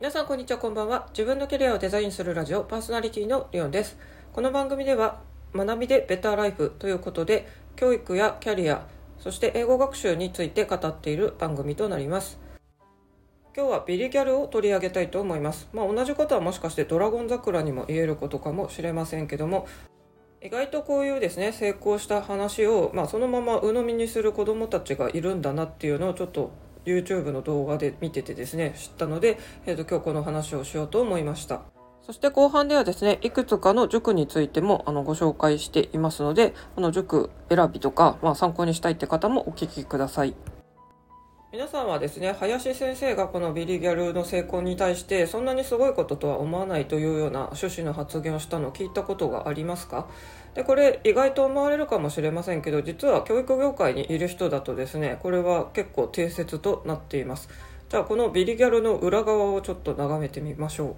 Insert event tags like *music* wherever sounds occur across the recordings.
皆さんこんにちはこんばんは。自分のキャリアをデザインするラジオパーソナリティのリオンです。この番組では学びでベターライフということで教育やキャリアそして英語学習について語っている番組となります。今日はビリギャルを取り上げたいと思います。まあ、同じことはもしかしてドラゴン桜にも言えることかもしれませんけども意外とこういうですね成功した話を、まあ、そのまま鵜呑みにする子どもたちがいるんだなっていうのをちょっと YouTube の動画で見ててですね知ったので、えー、と今日この話をしようと思いました。そして後半ではですねいくつかの塾についてもあのご紹介していますのでこの塾選びとか、まあ、参考にしたいって方もお聞きください。皆さんはですね林先生がこのビリギャルの成功に対してそんなにすごいこととは思わないというような趣旨の発言をしたのを聞いたことがありますか？でこれ意外と思われるかもしれませんけど実は教育業界にいる人だとですねこれは結構定説となっています。じゃあこのビリギャルの裏側をちょっと眺めてみましょ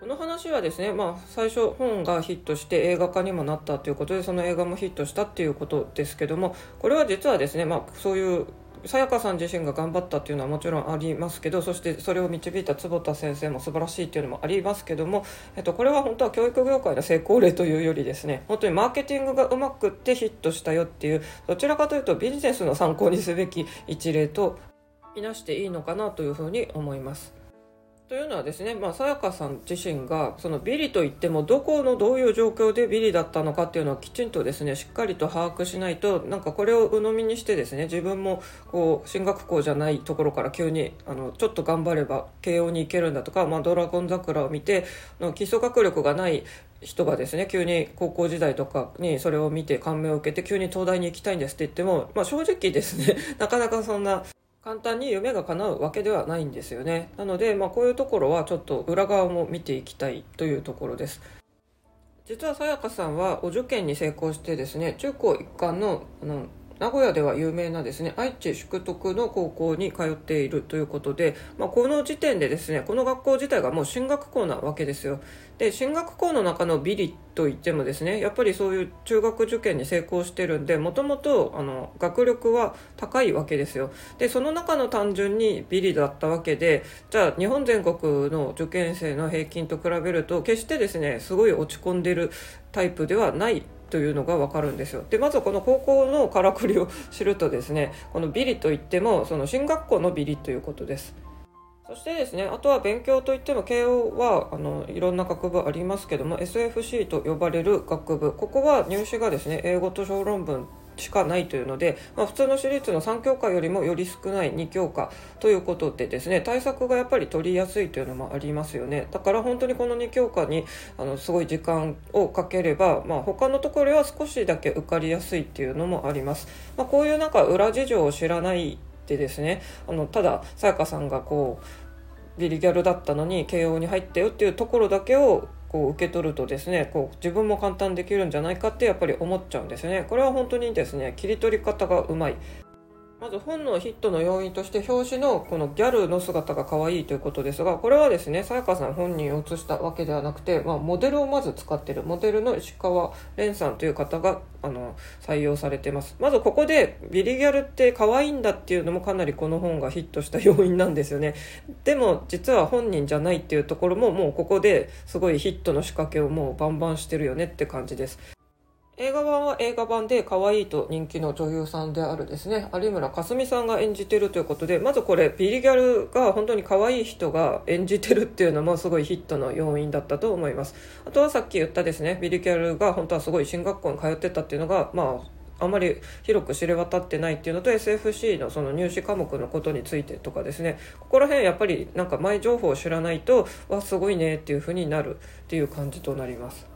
う。この話はですね、まあ、最初本がヒットして映画化にもなったということでその映画もヒットしたっていうことですけどもこれは実はですね、まあ、そういうさやかさん自身が頑張ったっていうのはもちろんありますけどそしてそれを導いた坪田先生も素晴らしいっていうのもありますけども、えっと、これは本当は教育業界の成功例というよりですね本当にマーケティングがうまくってヒットしたよっていうどちらかというとビジネスの参考にすべき一例とみなしていいのかなというふうに思います。というのはですね、まあ、さやかさん自身がそのビリといってもどこのどういう状況でビリだったのかっていうのをきちんとですねしっかりと把握しないとなんかこれを鵜呑みにしてですね自分もこう進学校じゃないところから急にあのちょっと頑張れば慶応に行けるんだとか、まあ、ドラゴン桜を見ての基礎学力がない人がですね急に高校時代とかにそれを見て感銘を受けて急に東大に行きたいんですって言っても、まあ、正直ですね *laughs* なかなかそんな簡単に夢が叶うわけではないんですよね。なので、まあ、こういうところはちょっと裏側も見ていきたいというところです。実はさやかさんはお受験に成功してですね中高一貫のあの名古屋では有名なですね愛知淑徳の高校に通っているということで、まあ、この時点でですねこの学校自体がもう進学校なわけですよ。で進学校の中のビリといってもですねやっぱりそういう中学受験に成功してるんでもともと学力は高いわけですよ。でその中の単純にビリだったわけでじゃあ日本全国の受験生の平均と比べると決してですねすごい落ち込んでるタイプではないというのが分かるんですよ。でまずこの高校のからくりを知るとですねこのビリといってもその進学校のビリということです。そしてですねあとは勉強といっても慶応はあのいろんな学部ありますけども SFC と呼ばれる学部。ここは入試がですね英語と小論文しかないというので、まあ、普通の私立の3教科よりもより少ない2教科ということでですね対策がやっぱり取りやすいというのもありますよね。だから本当にこの2教科にあのすごい時間をかければ、まあ、他のところは少しだけ受かりやすいっていうのもあります、まあ、こういうなんか裏事情を知らないでですねあのたださやかさんがこうビリギャルだったのに慶応に入ったよっていうところだけをこう受け取るとですねこう自分も簡単できるんじゃないかってやっぱり思っちゃうんですよね。これは本当にですね切り取り方がうまい。まず本のヒットの要因として表紙のこのギャルの姿が可愛いということですがこれはですねさやかさん本人を写したわけではなくて、まあ、モデルをまず使ってる。モデルの石川蓮さんという方があの採用されてます。まずここでビリギャルって可愛いんだっていうのもかなりこの本がヒットした要因なんですよね。でも実は本人じゃないっていうところももうここですごいヒットの仕掛けをもうバンバンしてるよねって感じです。映画版は映画版で可愛いと人気の女優さんであるですね。有村架純さんが演じてるということでまずこれビリギャルが本当に可愛い人が演じてるっていうのもすごいヒットの要因だったと思います。あとはさっき言ったですねビリギャルが本当はすごい進学校に通ってたっていうのがまああまり広く知れ渡ってないっていうのと SFC のその入試科目のことについてとかですね。ここら辺やっぱりなんか前情報を知らないとわすごいねっていう風になるっていう感じとなります。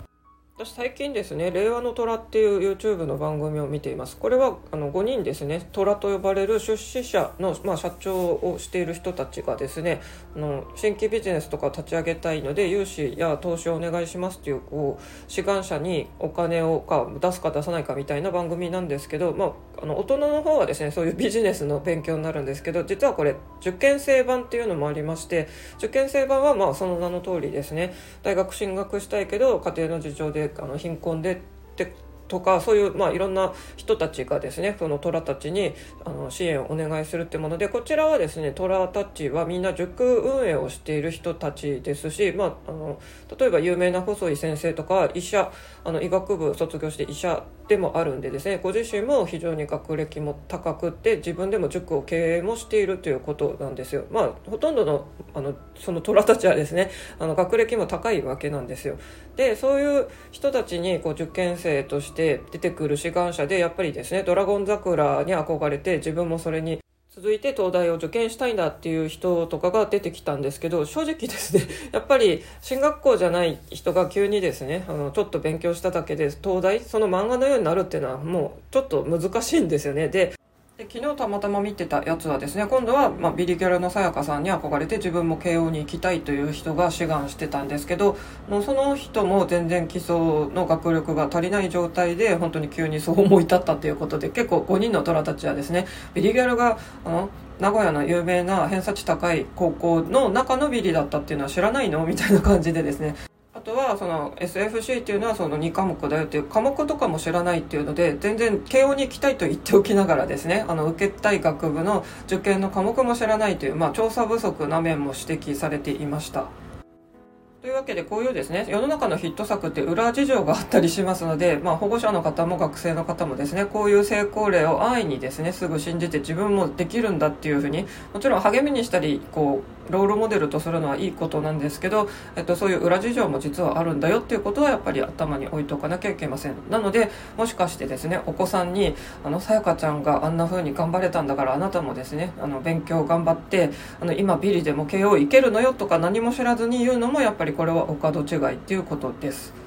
私最近ですね「令和の虎」っていう YouTube の番組を見ています。これはあの5人ですね虎と呼ばれる出資者の、まあ、社長をしている人たちがですねあの新規ビジネスとか立ち上げたいので融資や投資をお願いしますっていうこう志願者にお金をか出すか出さないかみたいな番組なんですけど、まあ、あの大人の方はですねそういうビジネスの勉強になるんですけど実はこれ受験生版っていうのもありまして受験生版はまあその名の通りですね大学進学したいけど家庭の事情であの貧困でってとかそういう、まあ、いろんな人たちがですねその虎たちにあの支援をお願いするってものでこちらはですね虎たちはみんな塾運営をしている人たちですし、まあ、あの例えば有名な細井先生とか医者あの医学部卒業して医者でもあるんでですねご自身も非常に学歴も高くって自分でも塾を経営もしているということなんですよ。まあ、ほとんどのあのその虎たちはですねあの学歴も高いわけなんですよ。でそういう人たちにこう受験生として出てくる志願者でやっぱりですね「ドラゴン桜」に憧れて自分もそれに続いて東大を受験したいんだっていう人とかが出てきたんですけど正直ですね *laughs* やっぱり進学校じゃない人が急にですねあのちょっと勉強しただけで東大その漫画のようになるっていうのはもうちょっと難しいんですよね。でで昨日たまたま見てたやつはですね今度は、まあ、ビリギャルのさやかさんに憧れて自分も慶応に行きたいという人が志願してたんですけどもうその人も全然基礎の学力が足りない状態で本当に急にそう思い立ったということで結構5人の虎たちはですねビリギャルがあの名古屋の有名な偏差値高い高校の中のビリだったっていうのは知らないの？みたいな感じでですねとはその SFC っていうのはその2科目だよっていう科目とかも知らないっていうので全然慶応に行きたいと言っておきながらですねあの受けたい学部の受験の科目も知らないという、まあ、調査不足な面も指摘されていました。というわけでこういうですね世の中のヒット作って裏事情があったりしますので、まあ、保護者の方も学生の方もですねこういう成功例を安易にですねすぐ信じて自分もできるんだっていうふうにもちろん励みにしたりこうロールモデルとするのはいいことなんですけど、えっと、そういう裏事情も実はあるんだよっていうことはやっぱり頭に置いとかなきゃいけません。なのでもしかしてですねお子さんにあのさやかちゃんがあんな風に頑張れたんだからあなたもですねあの勉強頑張ってあの今ビリでも慶応いけるのよとか何も知らずに言うのもやっぱりこれはお門違いっていうことです。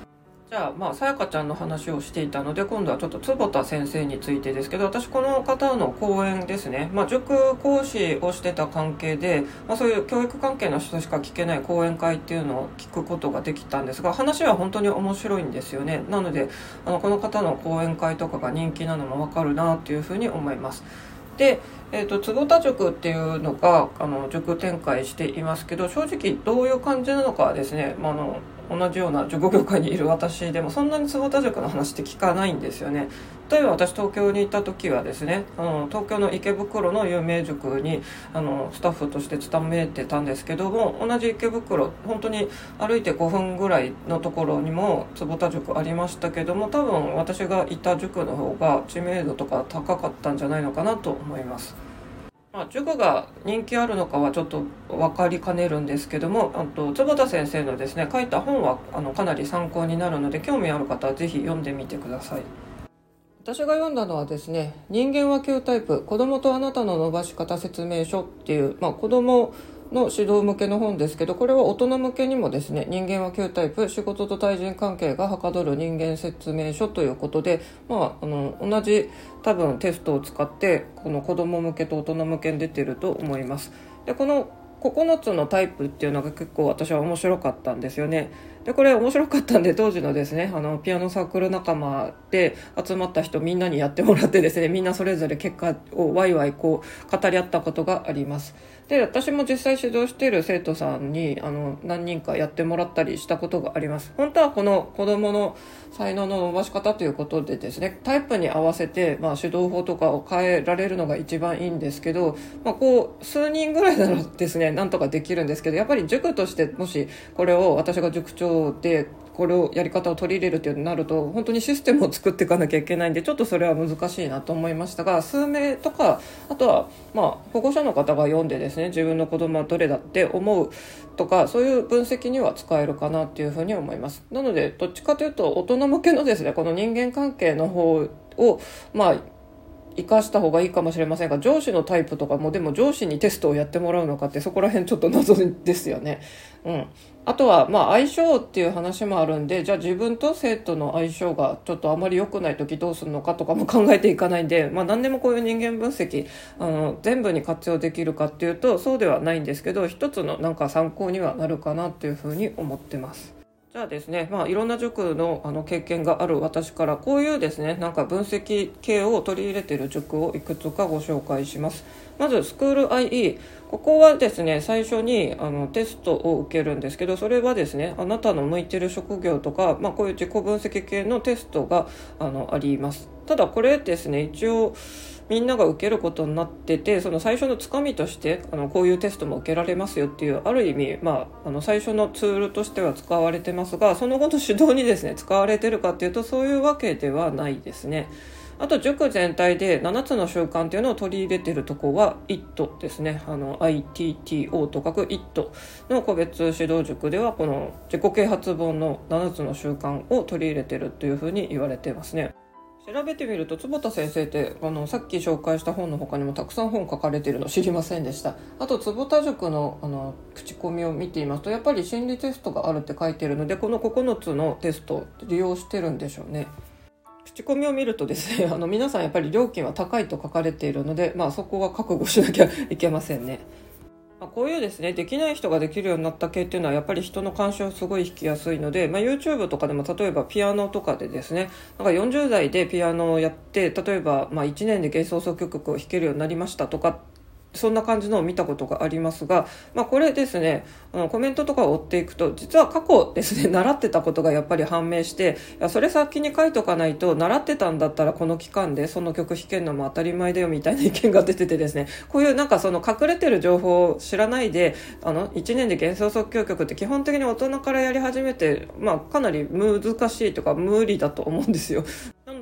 じゃあまあさやかちゃんの話をしていたので今度はちょっと坪田先生についてですけど私この方の講演ですね、まあ、塾講師をしてた関係で、まあ、そういう教育関係の人しか聞けない講演会っていうのを聞くことができたんですが話は本当に面白いんですよね。なのであのこの方の講演会とかが人気なのも分かるなっていうふうに思います。でえーと、坪田塾っていうのがあの塾展開していますけど正直どういう感じなのかはですね、まあ、あの同じような塾業界にいる私でもそんなに坪田塾の話って聞かないんですよね例えば私東京にいた時はですねあの東京の池袋の有名塾にあのスタッフとして勤めてたんですけども同じ池袋本当に歩いて5分ぐらいのところにも坪田塾ありましたけども多分私がいた塾の方が知名度とか高かったんじゃないのかなと思います。まあ、塾が人気あるのかはちょっと分かりかねるんですけどもあと坪田先生のですね書いた本はあのかなり参考になるので興味ある方は是非読んでみてください。私が読んだのはですね「人間は9タイプ子供とあなたの伸ばし方説明書」っていう、まあ、子供の指導向けの本ですけどこれは大人向けにもですね人間は9タイプ仕事と対人関係がはかどる人間説明書ということで、まあ、あの同じ多分テストを使ってこの子供向けと大人向けに出てると思います。でこの9つのタイプっていうのが結構私は面白かったんですよね。でこれ面白かったんで当時のですねあのピアノサークル仲間で集まった人みんなにやってもらってですねみんなそれぞれ結果をワイワイこう語り合ったことがあります。で私も実際指導している生徒さんにあの何人かやってもらったりしたことがあります本当はこの子どもの才能の伸ばし方ということでですねタイプに合わせて、まあ、指導法とかを変えられるのが一番いいんですけど、まあ、こう数人ぐらいならですねなんとかできるんですけどやっぱり塾としてもしこれを私が塾長でこれをやり方を取り入れるってなると本当にシステムを作っていかなきゃいけないんでちょっとそれは難しいなと思いましたが数名とかあとはまあ保護者の方が読んでですね自分の子供はどれだって思うとかそういう分析には使えるかなっていうふうに思いますなのでどっちかというと大人向けのですねこの人間関係の方をまあ生かした方がいいかもしれませんが上司のタイプとかもでも上司にテストをやってもらうのかってそこら辺ちょっと謎ですよね。うん、あとはまあ相性っていう話もあるんでじゃあ自分と生徒の相性がちょっとあまり良くない時どうするのかとかも考えていかないんで、まあ、何でもこういう人間分析あの全部に活用できるかっていうとそうではないんですけど一つのなんか参考にはなるかなっていうふうに思ってます。じゃあですね、まあ、いろんな塾のあの経験がある私からこういうですねなんか分析系を取り入れている塾をいくつかご紹介します。まずスクール IE ここはですね最初にあのテストを受けるんですけどそれはですねあなたの向いてる職業とか、まあ、こういう自己分析系のテストがあのあります。ただこれですね一応みんなが受けることになっててその最初のつかみとしてあのこういうテストも受けられますよっていうある意味、まあ、あの最初のツールとしては使われてますがその後の指導にですね使われてるかっていうとそういうわけではないですね。あと塾全体で7つの習慣っていうのを取り入れてるとこは IT ですね。あの ITTO と書く IT の個別指導塾ではこの自己啓発本の7つの習慣を取り入れてるというふうに言われてますね。調べてみると坪田先生ってあのさっき紹介した本の他にもたくさん本書かれてるの知りませんでした。あと坪田塾のあの口コミを見ていますとやっぱり心理テストがあるって書いてるのでこの9つのテスト利用してるんでしょうね。口コミを見るとですね *laughs* あの皆さんやっぱり料金は高いと書かれているので、まあ、そこは覚悟しなきゃいけませんね。まあ、こういうですねできない人ができるようになった系っていうのはやっぱり人の関心をすごい引きやすいので、まあ、YouTube とかでも例えばピアノとかでですねなんか40代でピアノをやって例えばまあ1年で幻想奏曲を弾けるようになりましたとかそんな感じのを見たことがありますが、まあ、これですねあのコメントとかを追っていくと実は過去ですね *laughs* 習ってたことがやっぱり判明していやそれ先に書いとかないと習ってたんだったらこの期間でその曲弾けるのも当たり前だよみたいな意見が出ててですねこういうなんかその隠れてる情報を知らないであの1年で幻想即興曲って基本的に大人からやり始めて、まあ、かなり難しいとか無理だと思うんですよ。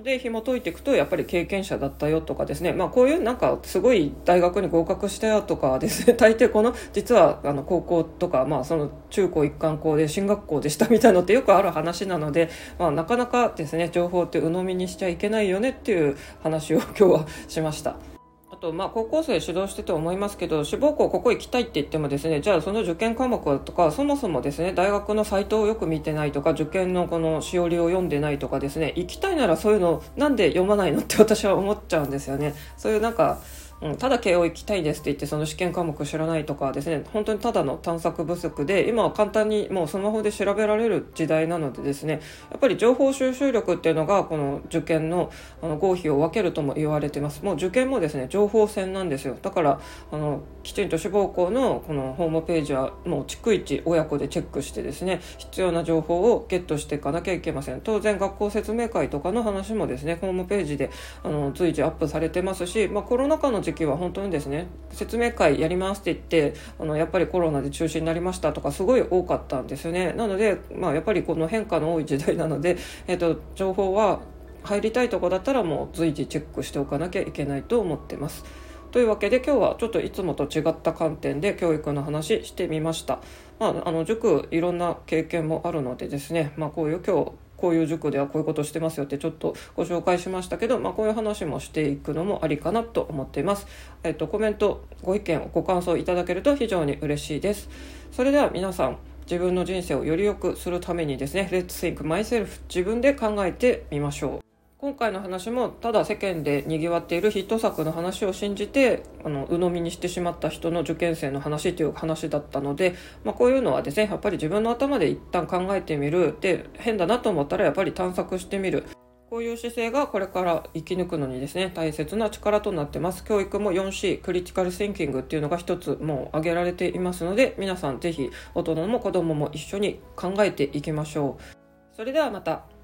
で紐解いていくとやっぱり経験者だったよとかですね、まあ、こういうなんかすごい大学に合格したよとかですね *laughs* 大抵この実はあの高校とか、まあ、その中高一貫校で進学校でしたみたいのってよくある話なので、まあ、なかなかですね情報って鵜呑みにしちゃいけないよねっていう話を今日はしました。あと、まあ、高校生指導してて思いますけど、志望校ここ行きたいって言ってもですね、じゃあその受験科目とか、そもそもですね、大学のサイトをよく見てないとか、受験のこのしおりを読んでないとかですね、行きたいならそういうの、なんで読まないのって私は思っちゃうんですよね。そういうなんか、うん、ただ慶応行きたいですって言ってその試験科目知らないとかですね。本当にただの探索不足で今は簡単にもうスマホで調べられる時代なのでですね。やっぱり情報収集力っていうのがこの受験のあの合否を分けるとも言われてます。もう受験もですね情報戦なんですよ。だからあのきちんと志望校のこのホームページはもう逐一親子でチェックしてですね必要な情報をゲットしていかなきゃいけません。当然学校説明会とかの話もですねホームページであの随時アップされてますし、まあ、コロナ禍の時期は本当にですね説明会やりますって言ってあのやっぱりコロナで中止になりましたとかすごい多かったんですよねなので、まあ、やっぱりこの変化の多い時代なので、*laughs* えーと、情報は入りたいとこだったらもう随時チェックしておかなきゃいけないと思ってます。というわけで今日はちょっといつもと違った観点で教育の話してみました。まあ、あの塾いろんな経験もあるのでですね、まあ、こういう今日こういう塾ではこういうことしてますよってちょっとご紹介しましたけど、まあ、こういう話もしていくのもありかなと思っています。えっと、コメント、ご意見、ご感想いただけると非常に嬉しいです。それでは皆さん、自分の人生をより良くするためにですね、Let's think myself 自分で考えてみましょう。今回の話もただ世間でにぎわっているヒット作の話を信じてあの鵜呑みにしてしまった人の受験生の話という話だったので、まあ、こういうのはですねやっぱり自分の頭で一旦考えてみる。で変だなと思ったらやっぱり探索してみる。こういう姿勢がこれから生き抜くのにですね大切な力となってます。教育も 4C クリティカルシンキングっていうのが一つもう挙げられていますので皆さんぜひ大人も子供も一緒に考えていきましょう。それではまた。